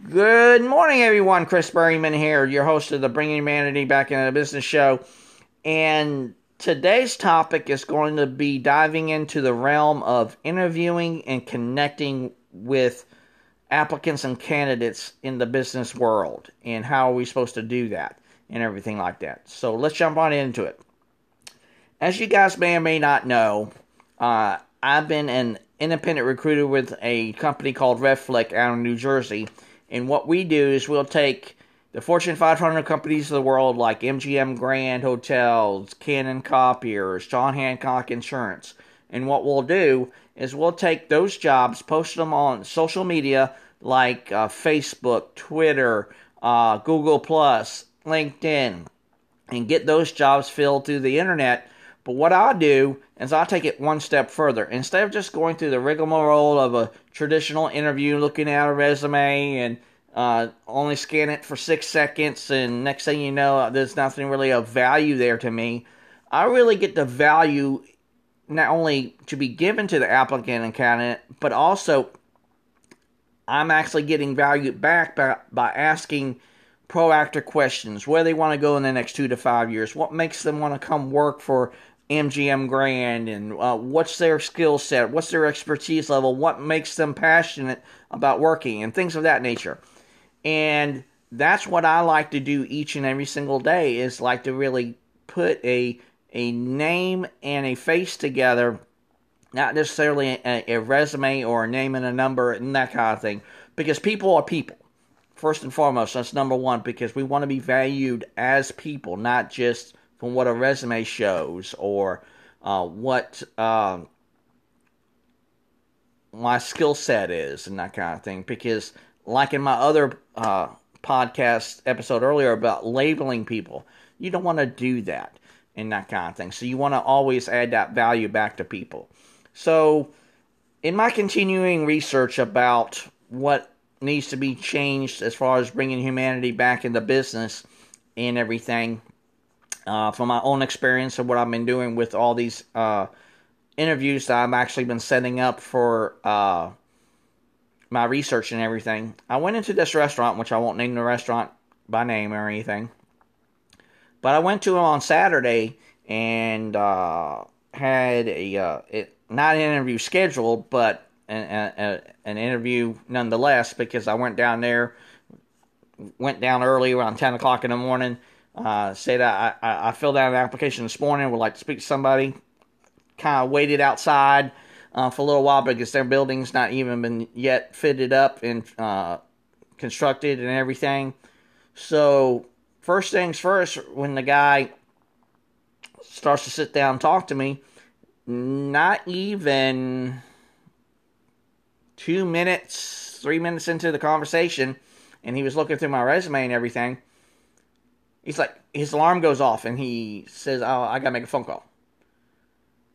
Good morning, everyone. Chris Berryman here, your host of the Bringing Humanity Back into Business show. And today's topic is going to be diving into the realm of interviewing and connecting with applicants and candidates in the business world and how are we supposed to do that and everything like that. So let's jump on into it. As you guys may or may not know, uh, I've been an independent recruiter with a company called Redflick out of New Jersey and what we do is we'll take the Fortune 500 companies of the world like MGM Grand Hotels, Canon Copiers, John Hancock Insurance. And what we'll do is we'll take those jobs, post them on social media like uh, Facebook, Twitter, uh, Google Plus, LinkedIn, and get those jobs filled through the internet. But what I do is I take it one step further. Instead of just going through the rigmarole of a traditional interview, looking at a resume and uh, only scan it for six seconds, and next thing you know, there's nothing really of value there to me. I really get the value not only to be given to the applicant and candidate, but also I'm actually getting value back by, by asking proactive questions where they want to go in the next two to five years, what makes them want to come work for MGM Grand, and uh, what's their skill set, what's their expertise level, what makes them passionate about working, and things of that nature. And that's what I like to do each and every single day is like to really put a a name and a face together, not necessarily a, a resume or a name and a number and that kind of thing, because people are people. First and foremost, that's number one, because we want to be valued as people, not just from what a resume shows or uh, what um, my skill set is and that kind of thing. Because, like in my other uh, podcast episode earlier about labeling people, you don't want to do that and that kind of thing. So, you want to always add that value back to people. So, in my continuing research about what needs to be changed as far as bringing humanity back into business and everything, uh, from my own experience of what I've been doing with all these uh, interviews that I've actually been setting up for uh, my research and everything, I went into this restaurant, which I won't name the restaurant by name or anything, but I went to it on Saturday and uh, had a uh, it, not an interview scheduled, but an, a, an interview nonetheless because I went down there, went down early around ten o'clock in the morning uh, said I, I, I, filled out an application this morning, would like to speak to somebody. Kind of waited outside uh, for a little while because their building's not even been yet fitted up and uh, constructed and everything. So, first things first, when the guy starts to sit down and talk to me, not even two minutes, three minutes into the conversation, and he was looking through my resume and everything He's like, his alarm goes off and he says, Oh, I gotta make a phone call.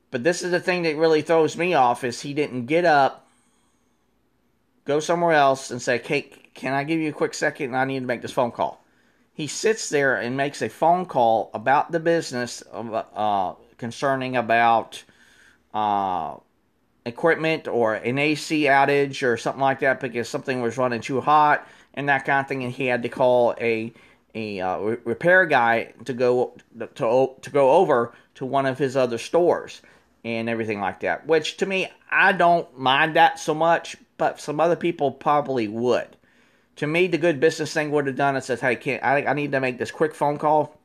But this is the thing that really throws me off is he didn't get up, go somewhere else and say, Kate, can I give you a quick second? I need to make this phone call. He sits there and makes a phone call about the business of, uh, concerning about uh, equipment or an AC outage or something like that because something was running too hot and that kind of thing, and he had to call a a uh, repair guy to go to to go over to one of his other stores and everything like that. Which to me, I don't mind that so much, but some other people probably would. To me, the good business thing would have done is says, "Hey, can I, I need to make this quick phone call.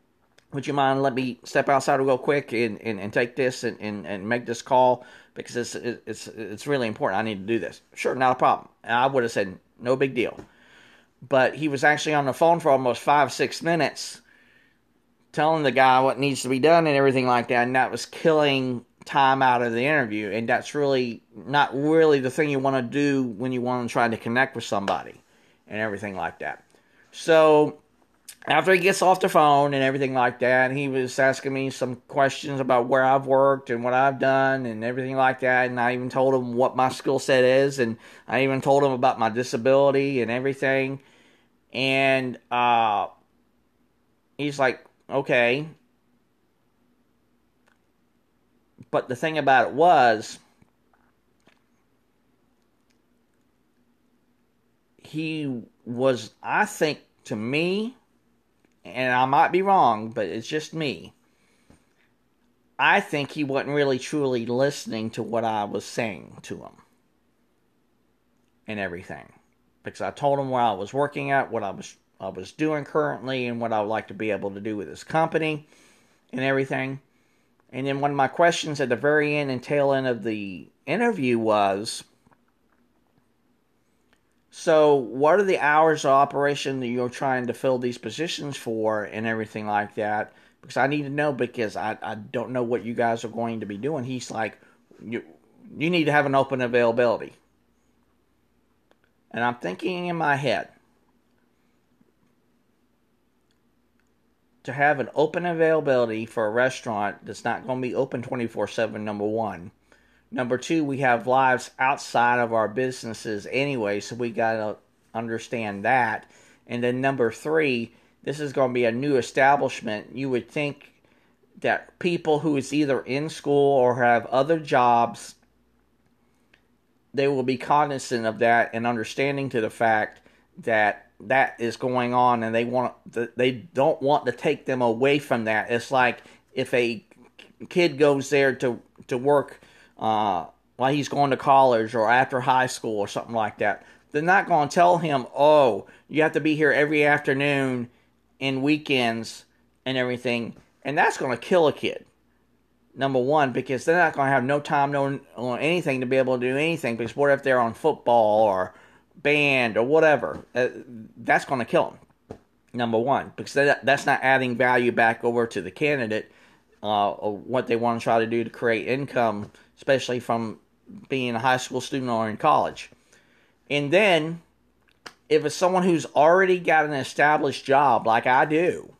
Would you mind let me step outside real quick and, and, and take this and, and, and make this call because it's it's it's really important. I need to do this. Sure, not a problem. And I would have said no big deal but he was actually on the phone for almost five, six minutes telling the guy what needs to be done and everything like that, and that was killing time out of the interview. And that's really not really the thing you want to do when you want to try to connect with somebody and everything like that. So after he gets off the phone and everything like that, he was asking me some questions about where I've worked and what I've done and everything like that. And I even told him what my skill set is, and I even told him about my disability and everything. And uh, he's like, okay. But the thing about it was, he was, I think, to me, and I might be wrong, but it's just me. I think he wasn't really truly listening to what I was saying to him and everything. Because I told him where I was working at, what I was I was doing currently, and what I would like to be able to do with this company and everything. And then one of my questions at the very end and tail end of the interview was so, what are the hours of operation that you're trying to fill these positions for and everything like that? Because I need to know because I, I don't know what you guys are going to be doing. He's like, you, you need to have an open availability. And I'm thinking in my head to have an open availability for a restaurant that's not going to be open 24 7, number one Number two, we have lives outside of our businesses anyway, so we got to understand that. And then number three, this is going to be a new establishment. You would think that people who is either in school or have other jobs, they will be cognizant of that and understanding to the fact that that is going on, and they want they don't want to take them away from that. It's like if a kid goes there to to work uh, while he's going to college or after high school or something like that. They're not going to tell him, oh, you have to be here every afternoon and weekends and everything. And that's going to kill a kid. Number one, because they're not going to have no time, no, anything to be able to do anything. Because what if they're on football or band or whatever? Uh, that's going to kill them. Number one, because that, that's not adding value back over to the candidate. Uh, what they want to try to do to create income especially from being a high school student or in college. And then, if it's someone who's already got an established job, like I do,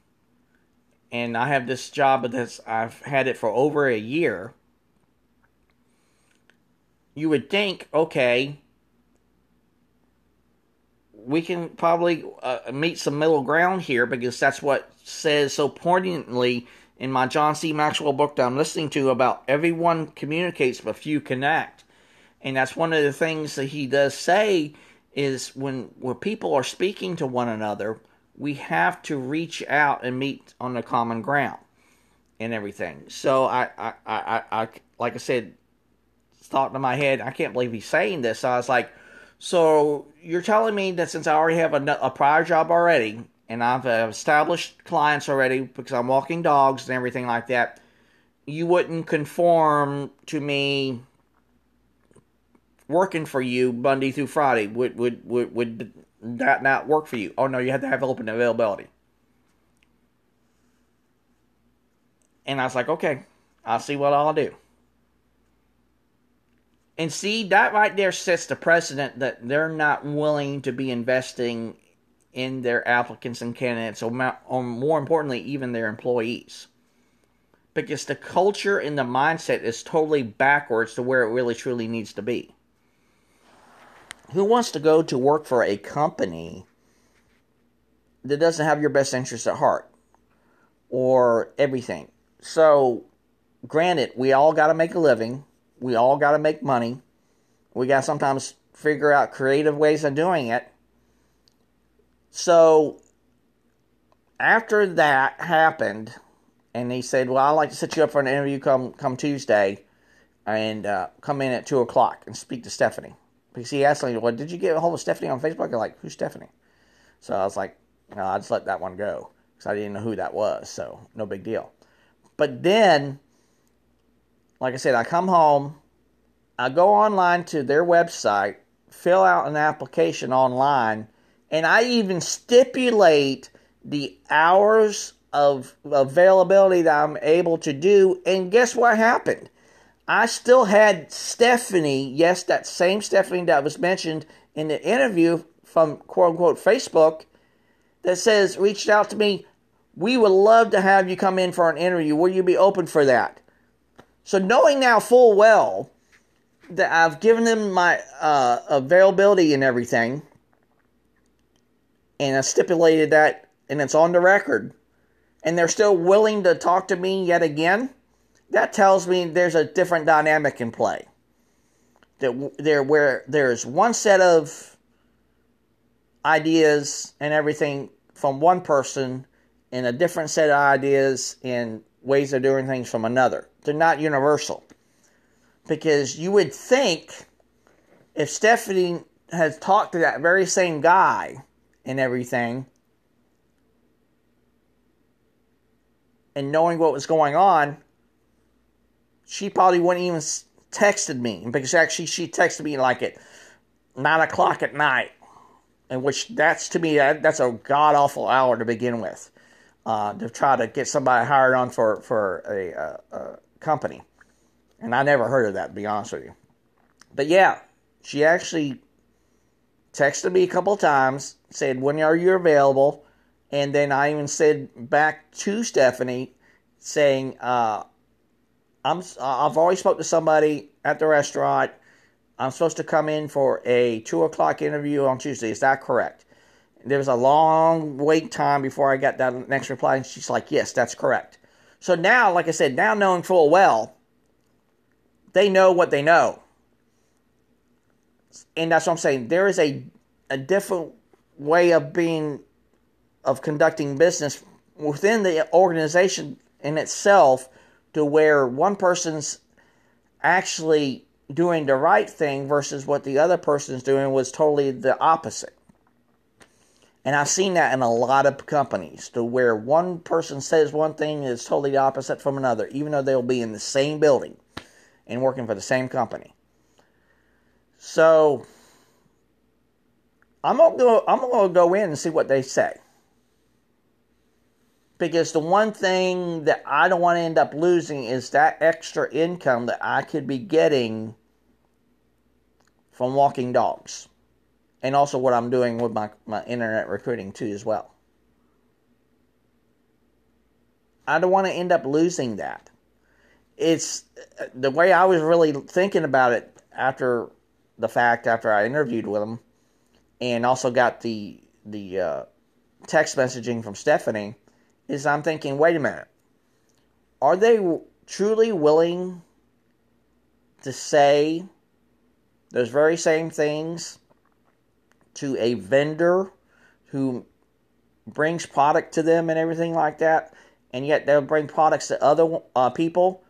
and I have this job that's I've had it for over a year, you would think, okay, we can probably uh, meet some middle ground here because that's what says so poignantly in my John C. Maxwell book that I'm listening to about everyone communicates but few connect. And that's one of the things that he does say is when when people are speaking to one another, we have to reach out and meet on the common ground and everything. So I I, I, I like I said, thought in my head, I can't believe he's saying this. So I was like, so you're telling me that since I already have a, a prior job already, and I've established clients already because I'm walking dogs and everything like that, you wouldn't conform to me working for you Monday through Friday. Would would would would that not work for you? Oh no, you have to have open availability. And I was like, okay, I'll see what I'll do. And see, that right there sets the precedent that they're not willing to be investing in their applicants and candidates, or, or more importantly, even their employees. Because the culture and the mindset is totally backwards to where it really truly needs to be. Who wants to go to work for a company that doesn't have your best interests at heart or everything? So, granted, we all got to make a living, we all got to make money, we got to sometimes figure out creative ways of doing it so after that happened, and he said, "Well, I'd like to set you up for an interview come come Tuesday, and uh, come in at two o'clock and speak to Stephanie." Because he asked me, "Well, did you get a hold of Stephanie on Facebook?" I'm like, "Who's Stephanie?" So I was like, "No, I just let that one go because I didn't know who that was, so no big deal." But then, like I said, I come home, I go online to their website, fill out an application online and I even stipulate the hours of availability that I'm able to do. And guess what happened? I still had Stephanie, yes, that same Stephanie that was mentioned in the interview from quote unquote Facebook, that says, reached out to me. We would love to have you come in for an interview. Will you be open for that? So, knowing now full well that I've given them my uh, availability and everything, and I stipulated that, and it's on the record, and they're still willing to talk to me yet again, that tells me there's a different dynamic in play. That there, where there's one set of ideas and everything from one person and a different set of ideas and ways of doing things from another. They're not universal. Because you would think if Stephanie has talked to that very same guy and everything, and knowing what was going on, she probably wouldn't even texted me because actually she texted me like at nine o'clock at night, in which that's to me that's a god awful hour to begin with, uh, to try to get somebody hired on for for a, a, a company, and I never heard of that to be honest with you, but yeah, she actually texted me a couple times, said when are you available, and then I even said back to Stephanie saying. Uh, I'm I've already spoke to somebody at the restaurant. I'm supposed to come in for a two o'clock interview on Tuesday. Is that correct? There was a long wait time before I got that next reply, and she's like, "Yes, that's correct." So now, like I said, now knowing full well, they know what they know, and that's what I'm saying. There is a a different way of being of conducting business within the organization in itself to where one person's actually doing the right thing versus what the other person's doing was totally the opposite. And I've seen that in a lot of companies to where one person says one thing is totally opposite from another, even though they'll be in the same building and working for the same company. So I'm gonna go I'm gonna go in and see what they say because the one thing that I don't want to end up losing is that extra income that I could be getting from walking dogs. And also what I'm doing with my, my internet recruiting too as well. I don't want to end up losing that. It's the way I was really thinking about it after the fact, after I interviewed with him, and also got the the uh, text messaging from Stephanie is I'm thinking, wait a minute. Are they truly willing to say those very same things to a vendor who brings product to them and everything like that, and yet they'll bring products to other uh, people?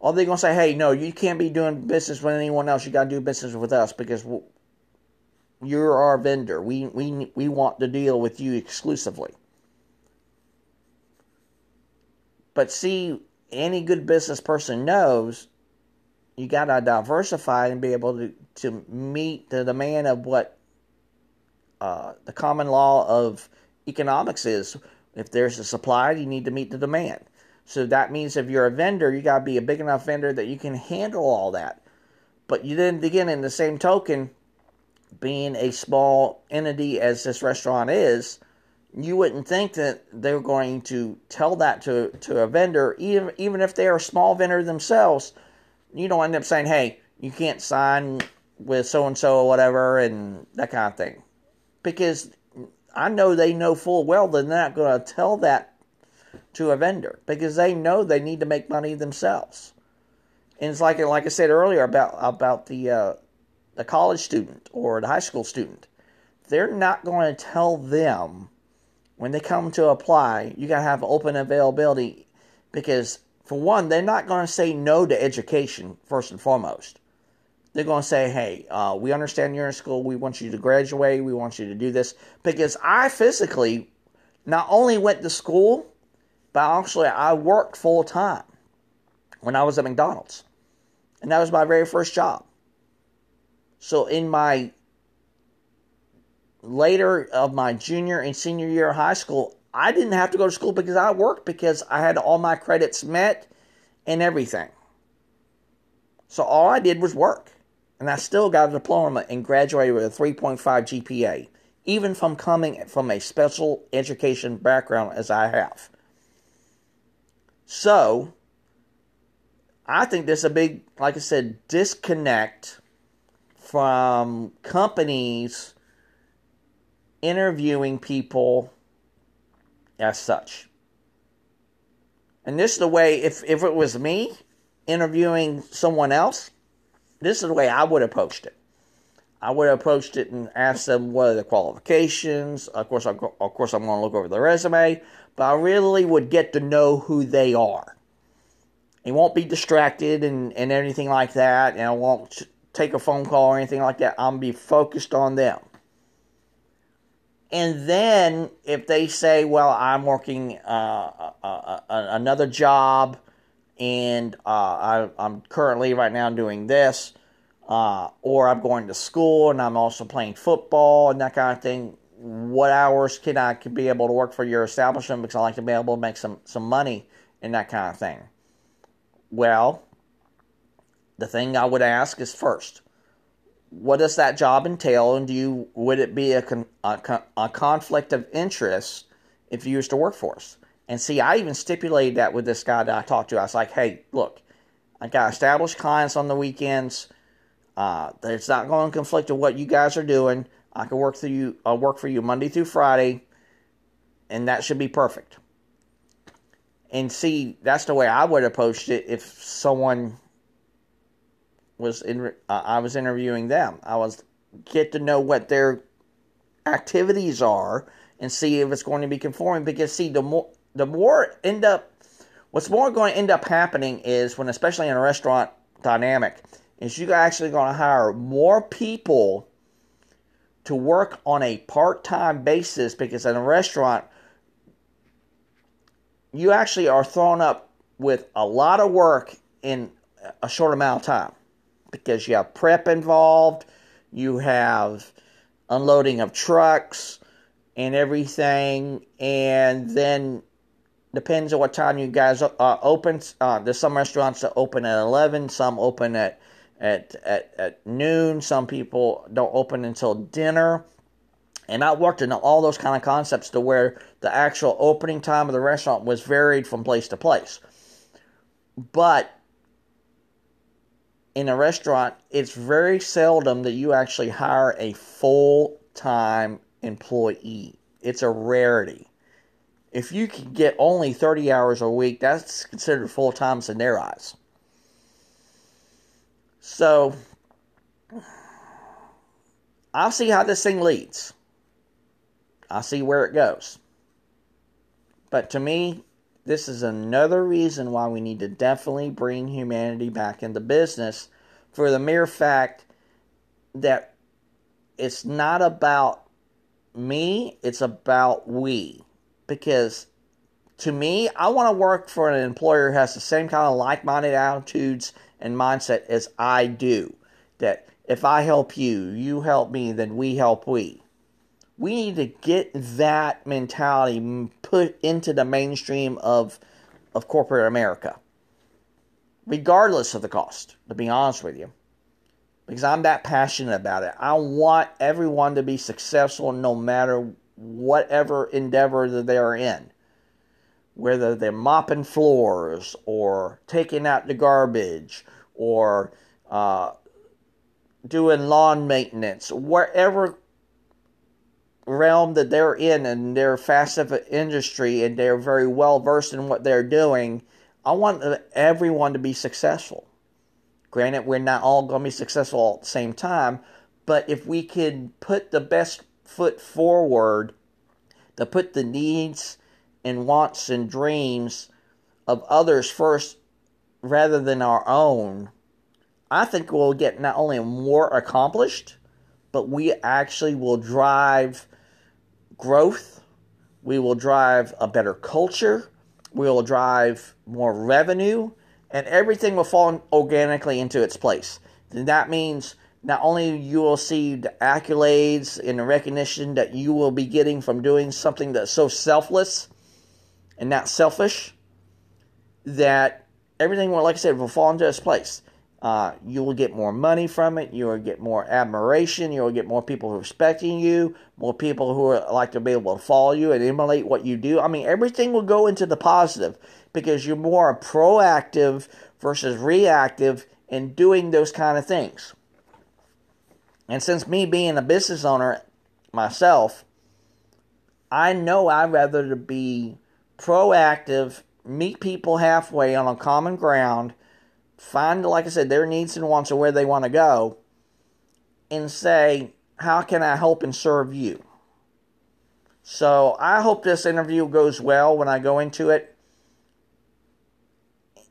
Are they going to say, hey, no, you can't be doing business with anyone else. You got to do business with us because you're our vendor. We, we, we want to deal with you exclusively. But see, any good business person knows you got to diversify and be able to, to meet the demand of what uh, the common law of economics is. If there's a supply, you need to meet the demand. So that means if you're a vendor, you got to be a big enough vendor that you can handle all that. But you then begin in the same token, being a small entity as this restaurant is, you wouldn't think that they're going to tell that to, to a vendor, even, even if they're a small vendor themselves. You don't end up saying, hey, you can't sign with so and so or whatever, and that kind of thing. Because I know they know full well they're not going to tell that to a vendor because they know they need to make money themselves. And it's like like I said earlier about about the uh, the college student or the high school student. They're not going to tell them when they come to apply, you got to have open availability because, for one, they're not going to say no to education first and foremost. They're going to say, hey, uh, we understand you're in school. We want you to graduate. We want you to do this. Because I physically not only went to school, but actually I worked full time when I was at McDonald's. And that was my very first job. So in my later of my junior and senior year of high school, I didn't have to go to school because I worked because I had all my credits met and everything. So all I did was work. And I still got a diploma and graduated with a 3.5 GPA, even from coming from a special education background as I have. So, I think there's a big, like I said, disconnect from companies interviewing people as such. And this is the way, if, if it was me interviewing someone else, this is the way I would have approached it. I would have approached it and asked them what are the qualifications. Of course, of course, I'm going to look over the resume, but I really would get to know who they are. He won't be distracted and, and anything like that, and I won't take a phone call or anything like that. I'm be focused on them. And then if they say, "Well, I'm working uh, uh, uh, another job, and I, am currently right now doing this," uh, or I'm going to school and I'm also playing football and that kind of thing. What hours can I be able to work for your establishment because I like to be able to make some, some money and that kind of thing? Well, the thing I would ask is first, what does that job entail, and do you would it be a, con, a, a conflict of interest if you used to work for us? And see, I even stipulated that with this guy that I talked to. I was like, hey, look, I got established clients on the weekends uh, it's not going to conflict with what you guys are doing. I can work through you. I'll work for you Monday through Friday, and that should be perfect. And see, that's the way I would have approached it if someone was in. Uh, I was interviewing them. I was get to know what their activities are and see if it's going to be conforming. Because see, the more the more end up, what's more going to end up happening is when, especially in a restaurant dynamic, is you're actually going to hire more people to work on a part-time basis because in a restaurant you actually are thrown up with a lot of work in a short amount of time because you have prep involved, you have unloading of trucks and everything, and then depends on what time you guys uh, open. Uh, there's some restaurants that open at 11, some open at at, at, at noon. Some people don't open until dinner. And I worked in all those kind of concepts to where the actual opening time of the restaurant was varied from place to place. But in a restaurant, it's very seldom that you actually hire a full time employee. It's a rarity. If you can get only 30 hours a week, that's considered full time in their eyes. So I'll see how this thing leads. I'll see where it goes. But to me, this is another reason why we need to definitely bring humanity back into business for the mere fact that it's not about me, it's about we. Because to me, I want to work for an employer who has the same kind of like minded attitudes and mindset as I do. That if I help you, you help me, then we help we. We need to get that mentality put into the mainstream of, of corporate America, regardless of the cost, to be honest with you. Because I'm that passionate about it. I want everyone to be successful no matter whatever endeavor that they're in whether they're mopping floors or taking out the garbage or uh, doing lawn maintenance, wherever realm that they're in and they're fast of industry and they're very well versed in what they're doing, I want everyone to be successful. Granted, we're not all going to be successful at the same time, but if we can put the best foot forward to put the needs and wants and dreams of others first rather than our own, I think we'll get not only more accomplished, but we actually will drive growth. We will drive a better culture. We will drive more revenue, and everything will fall organically into its place. And that means not only you will see the accolades and the recognition that you will be getting from doing something that's so selfless and not selfish, that everything will, like I said, will fall into its place. Uh, you will get more money from it. You will get more admiration. You will get more people respecting you. More people who are like to be able to follow you and emulate what you do. I mean, everything will go into the positive because you're more proactive versus reactive in doing those kind of things. And since me being a business owner myself, I know I'd rather to be proactive, meet people halfway on a common ground, find, like I said, their needs and wants and where they want to go, and say, How can I help and serve you? So I hope this interview goes well when I go into it.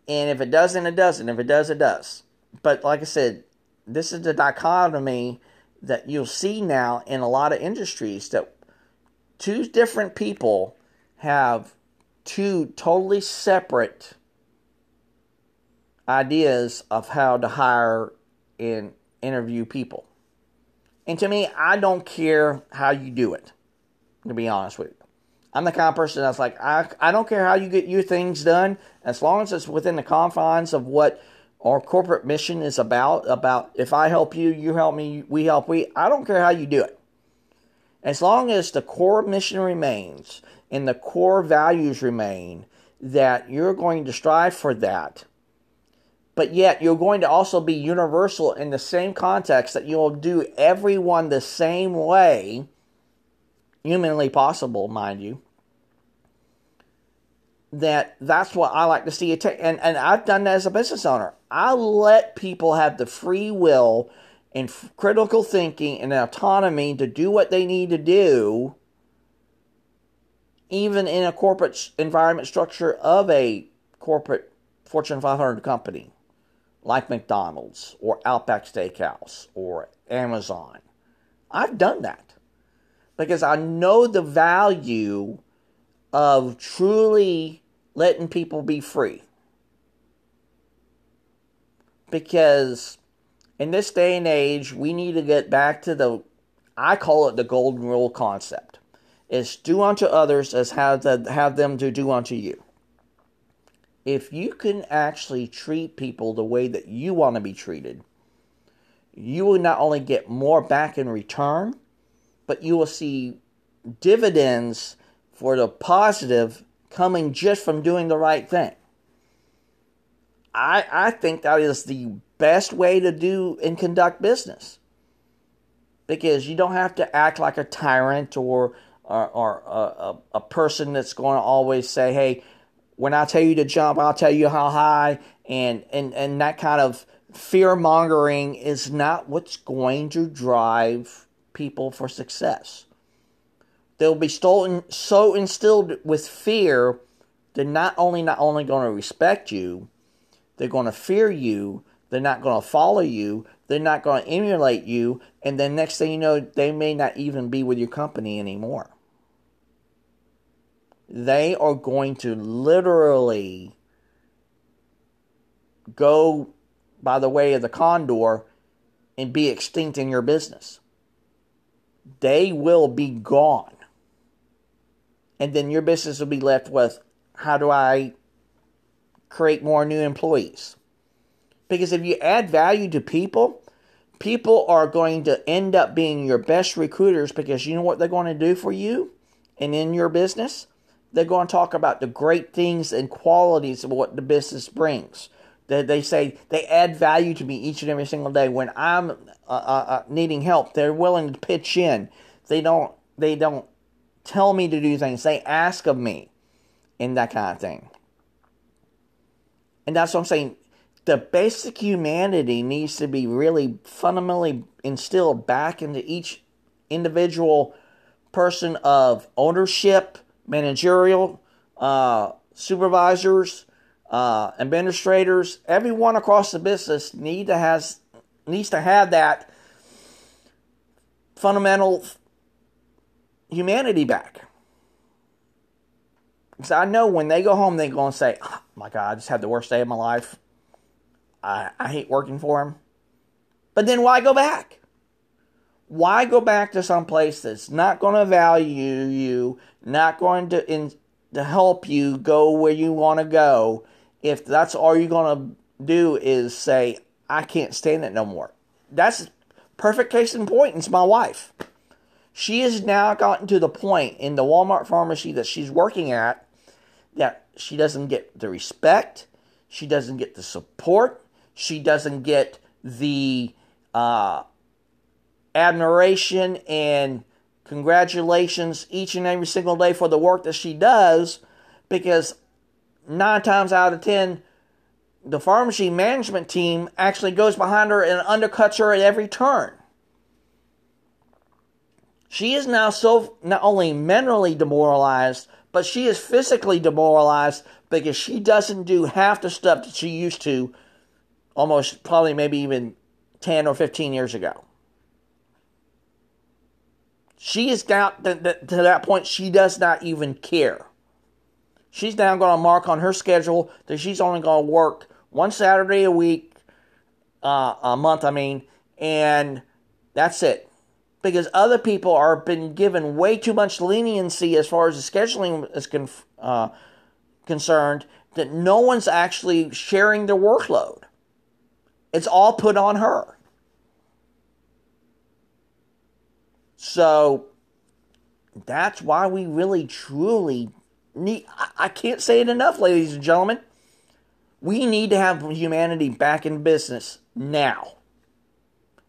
And if it doesn't, it doesn't. If it does, it does. But like I said, this is the dichotomy that you'll see now in a lot of industries that two different people have two totally separate ideas of how to hire and interview people. And to me, I don't care how you do it, to be honest with you. I'm the kind of person that's like, I, I don't care how you get your things done, as long as it's within the confines of what our corporate mission is about. About if I help you, you help me, we help we. I don't care how you do it. As long as the core mission remains and the core values remain, that you're going to strive for that but yet you're going to also be universal in the same context that you'll do everyone the same way, humanly possible, mind you. That that's what I like to see. And and I've done that as a business owner. I let people have the free will and critical thinking and autonomy to do what they need to do, even in a corporate environment structure of a corporate Fortune 500 company like McDonald's or Outback Steakhouse or Amazon. I've done that because I know the value of truly letting people be free. Because in this day and age, we need to get back to the, I call it the golden rule concept. Is do unto others as have, to, have them to do unto you if you can actually treat people the way that you want to be treated, you will not only get more back in return, but you will see dividends for the positive coming just from doing the right thing. I, I think that is the best way to do and conduct business because you don't have to act like a tyrant or or, or a, a, a person that's going to always say, hey, when I tell you to jump, I'll tell you how high, and and and that kind of fear mongering is not what's going to drive people for success. They'll be stolen so instilled with fear, they're not only not only going to respect you, they're going to fear you. They're not going to follow you. They're not going to emulate you. And then next thing you know, they may not even be with your company anymore they are going to literally go by the way of the condor and be extinct in your business. They will be gone. And then your business will be left with how do I create more new employees? Because if you add value to people, people are going to end up being your best recruiters because you know what they're going to do for you and in your business? They're going to talk about the great things and qualities of what the business brings. They, they say they add value to me each and every single day. When I'm uh, uh, uh, needing help, they're willing to pitch in. They don't. They don't tell me to do things. They ask of me, and that kind of thing. And that's what I'm saying. The basic humanity needs to be really fundamentally instilled back into each individual person of ownership managerial, uh, supervisors, uh, administrators, everyone across the business need to has needs to have that fundamental humanity back. Because I know when they go home, they're going to say, oh, my God, I just had the worst day of my life. I, I hate working for them. But then why go back? Why go back to some place that's not going to value you, not going to in, to help you go where you want to go, if that's all you're going to do is say, I can't stand it no more. That's perfect case in point. It's my wife. She has now gotten to the point in the Walmart pharmacy that she's working at that she doesn't get the respect, she doesn't get the support, she doesn't get the uh, admiration and congratulations each and every single day for the work that she does because nine times out of ten, the pharmacy management team actually goes behind her and undercuts her at every turn. She is now so not only mentally demoralized, but she is physically demoralized because she doesn't do half the stuff that she used to almost probably maybe even 10 or 15 years ago. She is down to, to that point, she does not even care. She's now going to mark on her schedule that she's only going to work one Saturday a week, uh, a month, I mean, and that's it. Because other people are been given way too much leniency as far as the scheduling is con- uh, concerned that no one's actually sharing their workload. It's all put on her. So that's why we really truly need I can't say it enough, ladies and gentlemen. We need to have humanity back in business now.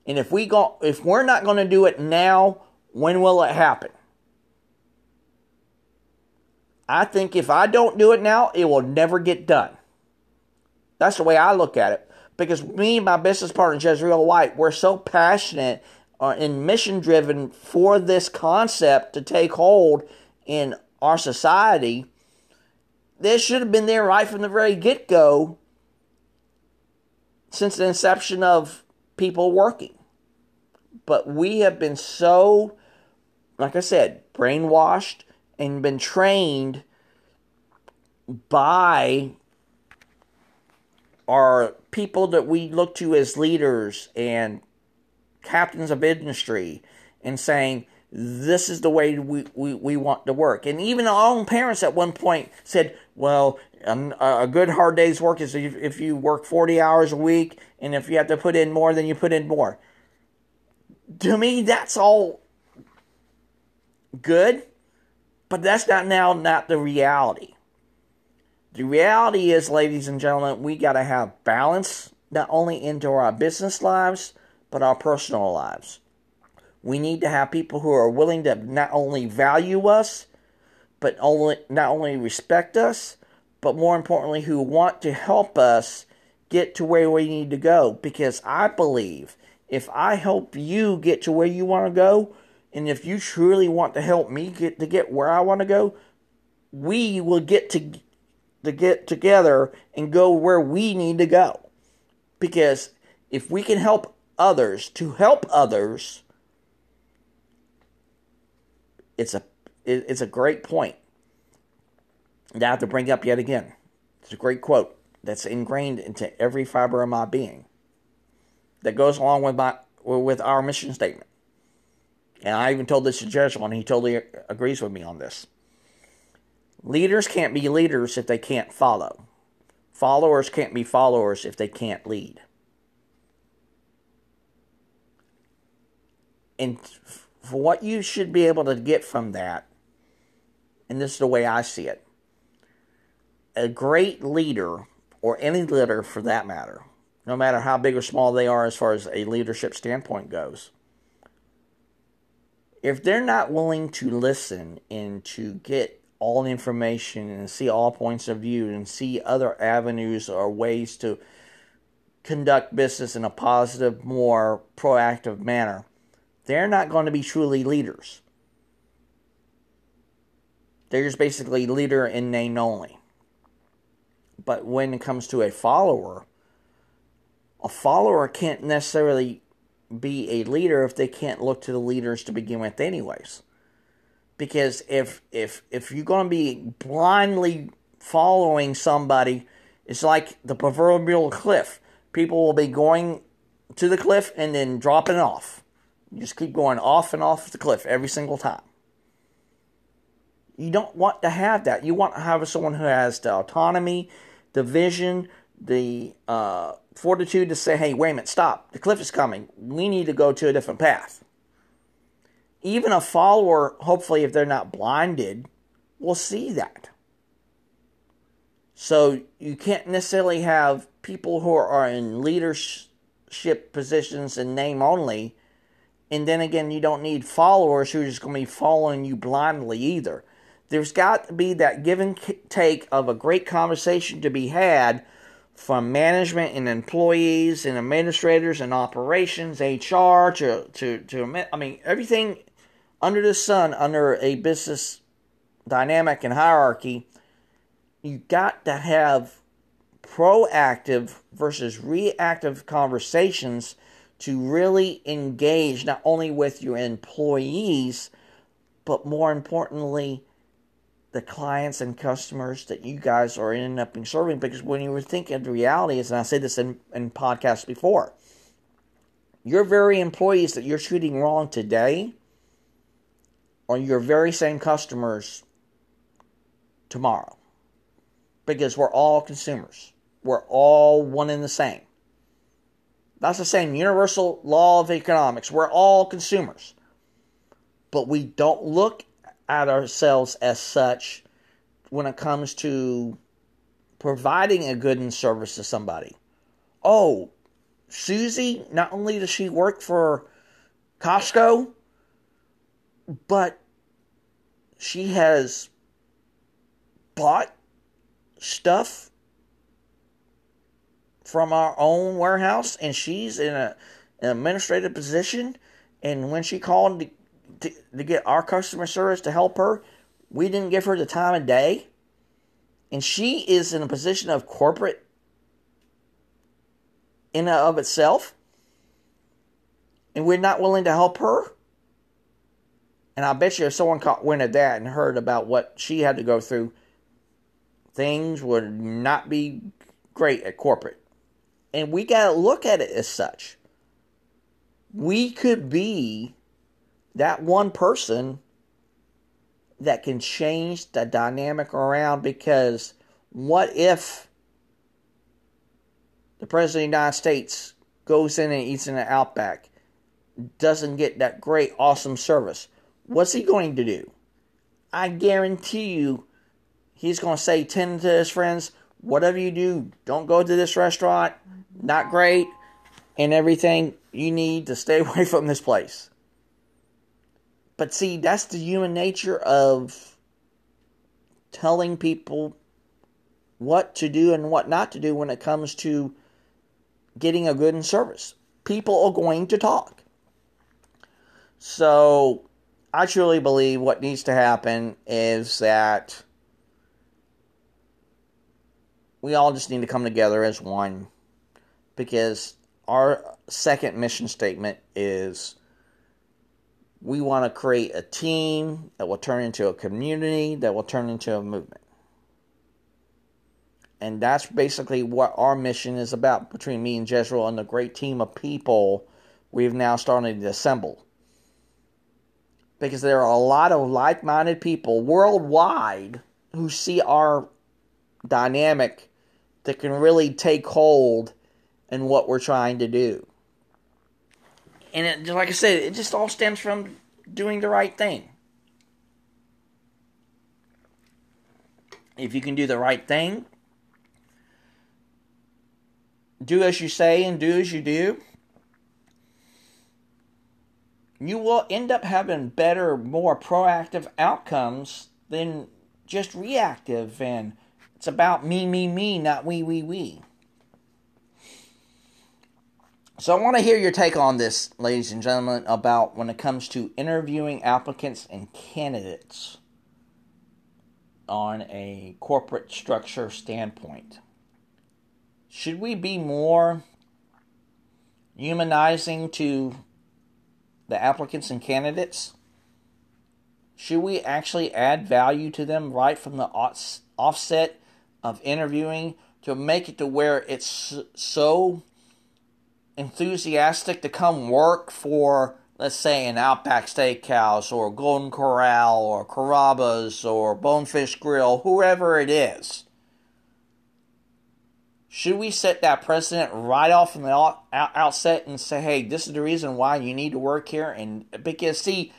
And if we go if we're not going to do it now, when will it happen? I think if I don't do it now, it will never get done. That's the way I look at it. Because me and my business partner, Jezreel White, we're so passionate uh, and mission driven for this concept to take hold in our society. This should have been there right from the very get go since the inception of people working. But we have been so, like I said, brainwashed and been trained by our people that we look to as leaders and captains of industry and saying, this is the way we, we, we want to work. And even our own parents at one point said, well, um, a good hard day's work is if you work 40 hours a week, and if you have to put in more, then you put in more. To me, that's all good, but that's not now not the reality. The reality is, ladies and gentlemen, we got to have balance not only into our business lives, but our personal lives. We need to have people who are willing to not only value us, but only not only respect us, but more importantly, who want to help us get to where we need to go. Because I believe if I help you get to where you want to go, and if you truly want to help me get to get where I want to go, we will get to to get together and go where we need to go. Because if we can help others to help others, it's a it's a great point. And I have to bring up yet again. It's a great quote that's ingrained into every fiber of my being. That goes along with my with our mission statement. And I even told this to Jezreel, and he totally agrees with me on this. Leaders can't be leaders if they can't follow. Followers can't be followers if they can't lead. And for what you should be able to get from that, and this is the way I see it, a great leader, or any leader for that matter, no matter how big or small they are as far as a leadership standpoint goes, if they're not willing to listen and to get all information and see all points of view and see other avenues or ways to conduct business in a positive, more proactive manner, they're not going to be truly leaders. They're just basically leader in name only. But when it comes to a follower, a follower can't necessarily be a leader if they can't look to the leaders to begin with, anyways because if if if you're going to be blindly following somebody, it's like the proverbial cliff. People will be going to the cliff and then dropping off. You just keep going off and off the cliff every single time. You don't want to have that. You want to have someone who has the autonomy, the vision, the uh, fortitude to say, "Hey, wait a minute, stop! The cliff is coming. We need to go to a different path." even a follower, hopefully, if they're not blinded, will see that. So you can't necessarily have people who are in leadership positions in name only. And then again, you don't need followers who are just going to be following you blindly either. There's got to be that give and take of a great conversation to be had from management and employees and administrators and operations, HR to to to I mean everything under the sun, under a business dynamic and hierarchy, you got to have proactive versus reactive conversations to really engage not only with your employees, but more importantly, the clients and customers that you guys are ending up serving. Because when you were thinking, the reality is, and I said this in, in podcasts before, your very employees that you're treating wrong today are your very same customers tomorrow. Because we're all consumers. We're all one and the same. That's the same universal law of economics. We're all consumers. But we don't look at ourselves as such when it comes to providing a good and service to somebody. Oh, Susie, not only does she work for Costco, but she has bought stuff from our own warehouse and she's in a, an administrative position. And when she called to, to, to get our customer service to help her we didn't give her the time of day. And she is in a position of corporate in and of itself. And we're not willing to help her. And i bet you if someone caught wind of that and heard about what she had to go through things would not be great at corporate and we got to look at it as such. We could be that one person that can change the dynamic around because what if the President of the United States goes in and eats in the Outback, doesn't get that great, awesome service? What's he going to do? I guarantee you he's going to say 10 to his friends, whatever you do, don't go to this restaurant, not great, and everything you need to stay away from this place. But see, that's the human nature of telling people what to do and what not to do when it comes to getting a good and service. People are going to talk. So, I truly believe what needs to happen is that we all just need to come together as one because our second mission statement is we want to create a team that will turn into a community that will turn into a movement. And that's basically what our mission is about between me and Jezreel and the great team of people we've now started to assemble. Because there are a lot of like minded people worldwide who see our dynamic that can really take hold and what we're trying to do. And it, like I said, it just all stems from doing the right thing. If you can do the right thing, do as you say and do as you do, you will end up having better, more proactive outcomes than just reactive. And it's about me, me, me, not we, we, we. So I want to hear your take on this, ladies and gentlemen, about when it comes to interviewing applicants and candidates on a corporate structure standpoint. Should we be more humanizing to the applicants and candidates? Should we actually add value to them right from the offset of interviewing to make it to where it's so enthusiastic to come work for, let's say, an Outback Steakhouse or Golden Corral or Carrabba's or Bonefish Grill, whoever it is. Should we set that precedent right off from the outset and say, hey, this is the reason why you need to work here? And because, see,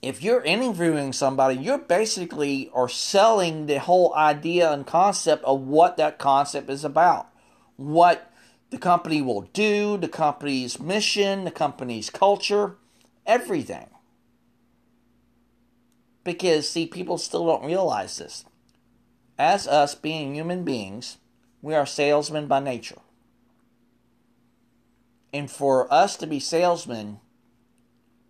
if you're interviewing somebody, you're basically are selling the whole idea and concept of what that concept is about. What the company will do, the company's mission, the company's culture, everything. Because, see, people still don't realize this. As us being human beings, we are salesmen by nature. And for us to be salesmen,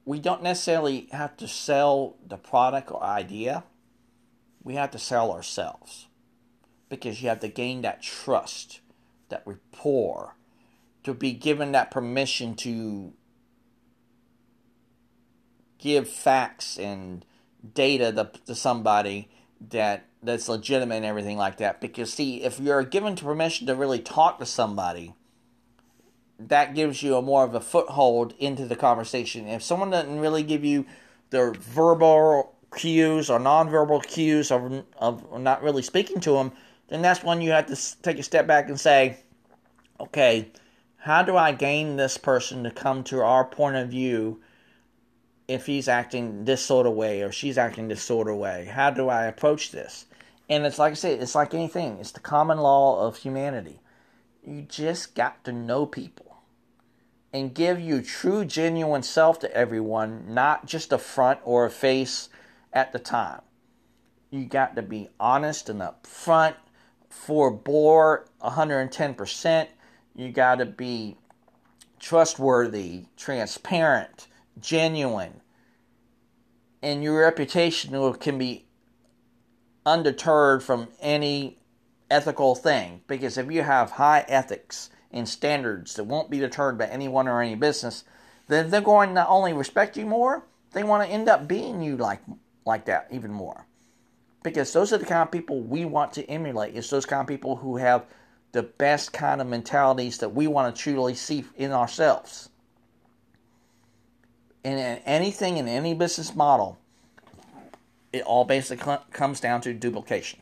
we don't necessarily have to sell the product or idea. We have to sell ourselves because you have to gain that trust, that rapport, to be given that permission to give facts and data to, to somebody that that's legitimate and everything like that. Because see, if you're given permission to really talk to somebody, that gives you a more of a foothold into the conversation. If someone doesn't really give you their verbal cues or nonverbal cues of, of not really speaking to them, then that's when you have to take a step back and say, okay, how do I gain this person to come to our point of view if he's acting this sort of way or she's acting this sort of way? How do I approach this? And it's like I said, it's like anything, it's the common law of humanity. You just got to know people and give your true, genuine self to everyone, not just a front or a face at the time. You got to be honest and upfront, for bore 110%. You got to be trustworthy, transparent, genuine, and your reputation can be undeterred from any ethical thing. Because if you have high ethics and standards that won't be deterred by anyone or any business, then they're going to not only respect you more, they want to end up being you like like that even more. Because those are the kind of people we want to emulate. It's those kind of people who have the best kind of mentalities that we want to truly see in ourselves. And in anything in any business model, it all basically comes down to duplication.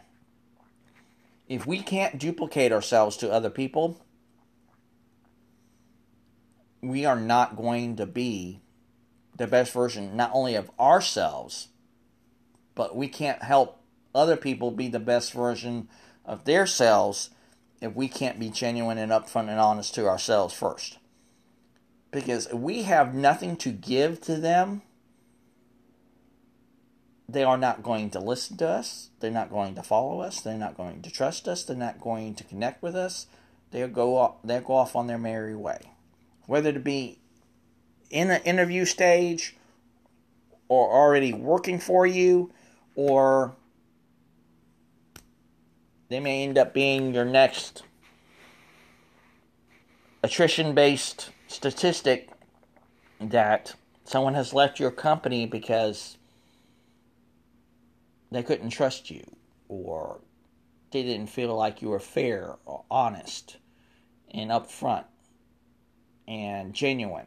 If we can't duplicate ourselves to other people, we are not going to be the best version not only of ourselves, but we can't help other people be the best version of their selves if we can't be genuine and upfront and honest to ourselves first. Because we have nothing to give to them, they are not going to listen to us. They're not going to follow us. They're not going to trust us. They're not going to connect with us. They'll go off, they'll go off on their merry way whether to be in the interview stage or already working for you or they may end up being your next attrition based statistic that someone has left your company because they couldn't trust you or they didn't feel like you were fair or honest and upfront and genuine.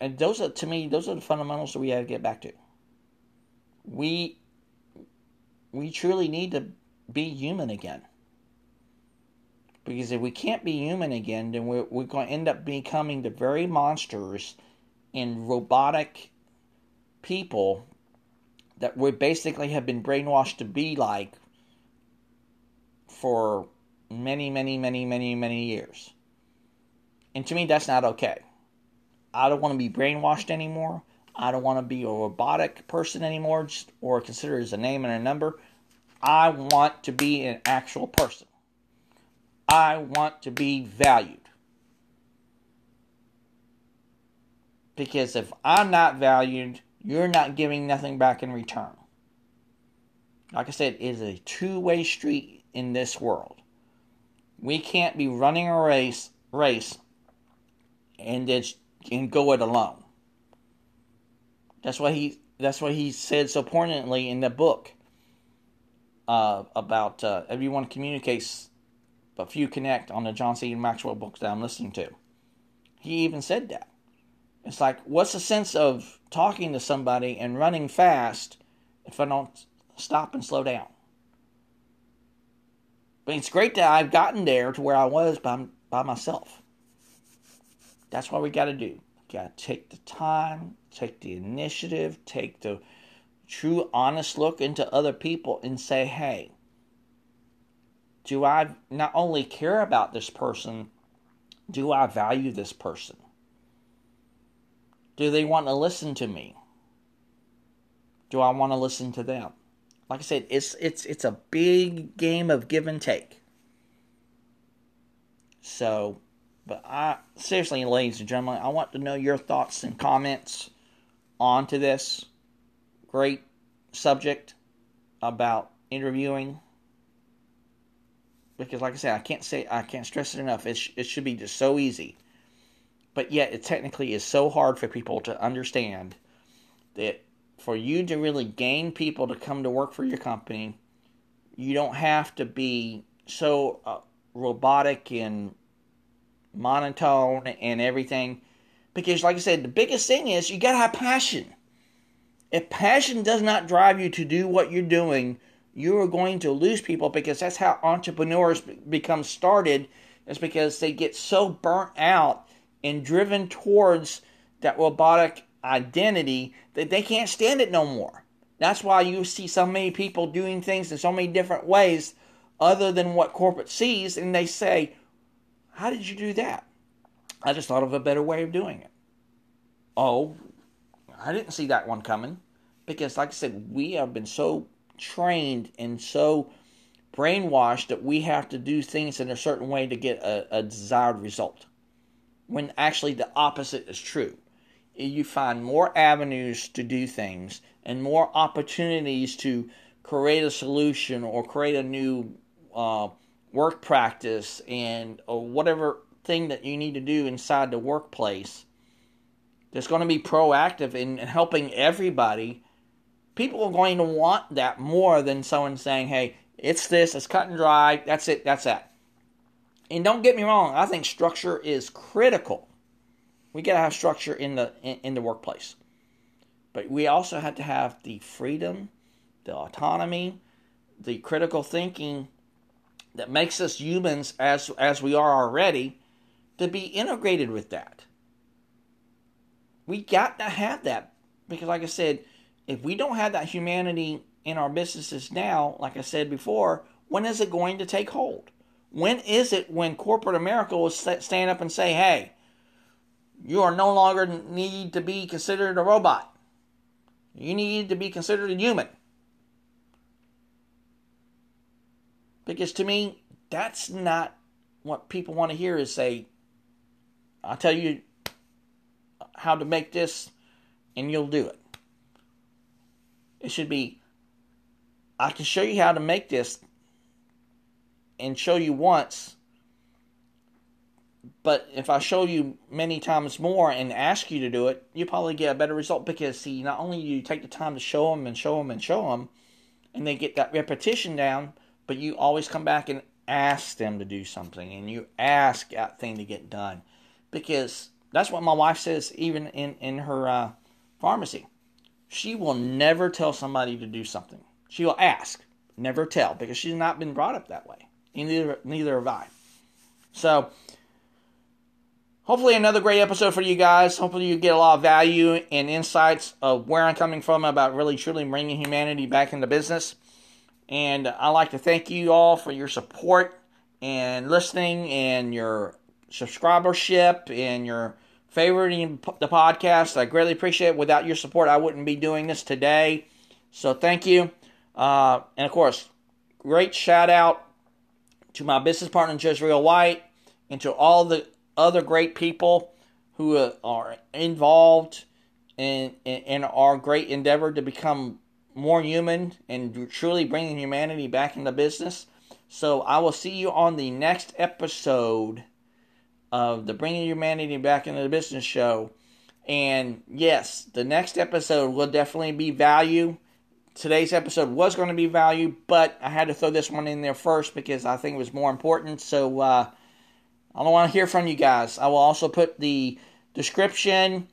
And those are, to me, those are the fundamentals that we have to get back to. We, we truly need to be human again. Because if we can't be human again, then we're, we're going to end up becoming the very monsters and robotic people that we basically have been brainwashed to be like for many, many, many, many, many years. And to me, that's not okay. I don't want to be brainwashed anymore. I don't want to be a robotic person anymore just, or considered as a name and a number. I want to be an actual person. I want to be valued. Because if I'm not valued, you're not giving nothing back in return. Like I said, it is a two way street in this world. We can't be running a race race and and go it alone. That's why he that's what he said so poignantly in the book uh, about uh, everyone communicates, but few connect on the John C. Maxwell books that I'm listening to. He even said that. It's like, what's the sense of talking to somebody and running fast if I don't stop and slow down? But it's great that I've gotten there to where I was by, by myself. That's what we got to do. Got to take the time, take the initiative, take the true, honest look into other people and say, hey, do I not only care about this person, do I value this person? Do they want to listen to me? Do I want to listen to them? Like I said, it's it's it's a big game of give and take. So But I seriously, ladies and gentlemen, I want to know your thoughts and comments onto this great subject about interviewing. Because, like I said, I can't say I can't stress it enough. It, sh- it should be just so easy, but yet it technically is so hard for people to understand that for you to really gain people to come to work for your company, you don't have to be so uh, robotic and monotone and everything. Because, like I said, the biggest thing is you got to have passion. If passion does not drive you to do what you're doing, you are going to lose people because that's how entrepreneurs become started. Is because they get so burnt out and driven towards that robotic identity that they can't stand it no more. That's why you see so many people doing things in so many different ways other than what corporate sees, and they say, How did you do that? I just thought of a better way of doing it. Oh, I didn't see that one coming. Because, like I said, we have been so trained and so brainwashed that we have to do things in a certain way to get a, a desired result. When actually the opposite is true. You find more avenues to do things and more opportunities to create a solution or create a new uh, work practice and or whatever thing that you need to do inside the workplace that's going to be proactive in helping everybody people are going to want that more than someone saying, hey, it's this, it's cut and dry, that's it, that's that. And don't get me wrong, I think structure is critical. We got to have structure in the in, in the workplace. But we also have to have the freedom, the autonomy, the critical thinking that makes us humans as as we are already to be integrated with that. We got to have that because like I said, if we don't have that humanity in our businesses now, like I said before, when is it going to take hold? When is it when corporate America will stand up and say, hey, you are no longer need to be considered a robot. You need to be considered a human. Because to me, that's not what people want to hear is say, I'll tell you how to make this and you'll do it. It should be I can show you how to make this and show you once. But if I show you many times more and ask you to do it, you probably get a better result because, see, not only do you take the time to show them and show them and show them, and they get that repetition down, but you always come back and ask them to do something and you ask that thing to get done. Because that's what my wife says, even in, in her uh, pharmacy she will never tell somebody to do something. She will ask, never tell, because she's not been brought up that way. neither, neither have I. So, hopefully, another great episode for you guys. Hopefully, you get a lot of value and insights of where I'm coming from about really truly bringing humanity back into business. And I'd like to thank you all for your support and listening and your subscribership and your favoriting the podcast. I greatly appreciate it. Without your support, I wouldn't be doing this today. So thank you. Uh, and of course, great shout out to my business partner, Jezreel White, and to all the other great people who uh, are involved in, in, in our great endeavor to become more human and truly bringing humanity back into business. So I will see you on the next episode of the Bringing Humanity Back into the Business show. And yes, the next episode will definitely be value. Today's episode was going to be value, but I had to throw this one in there first because I think it was more important. So uh, I don't want to hear from you guys. I will also put the description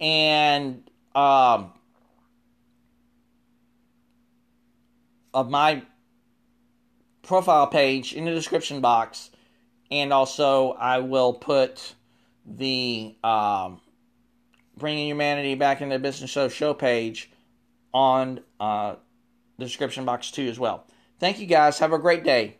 and um, of my profile page in the description box and also I will put the um, bringing humanity back into business show show page on uh, the description box too as well. Thank you guys. Have a great day.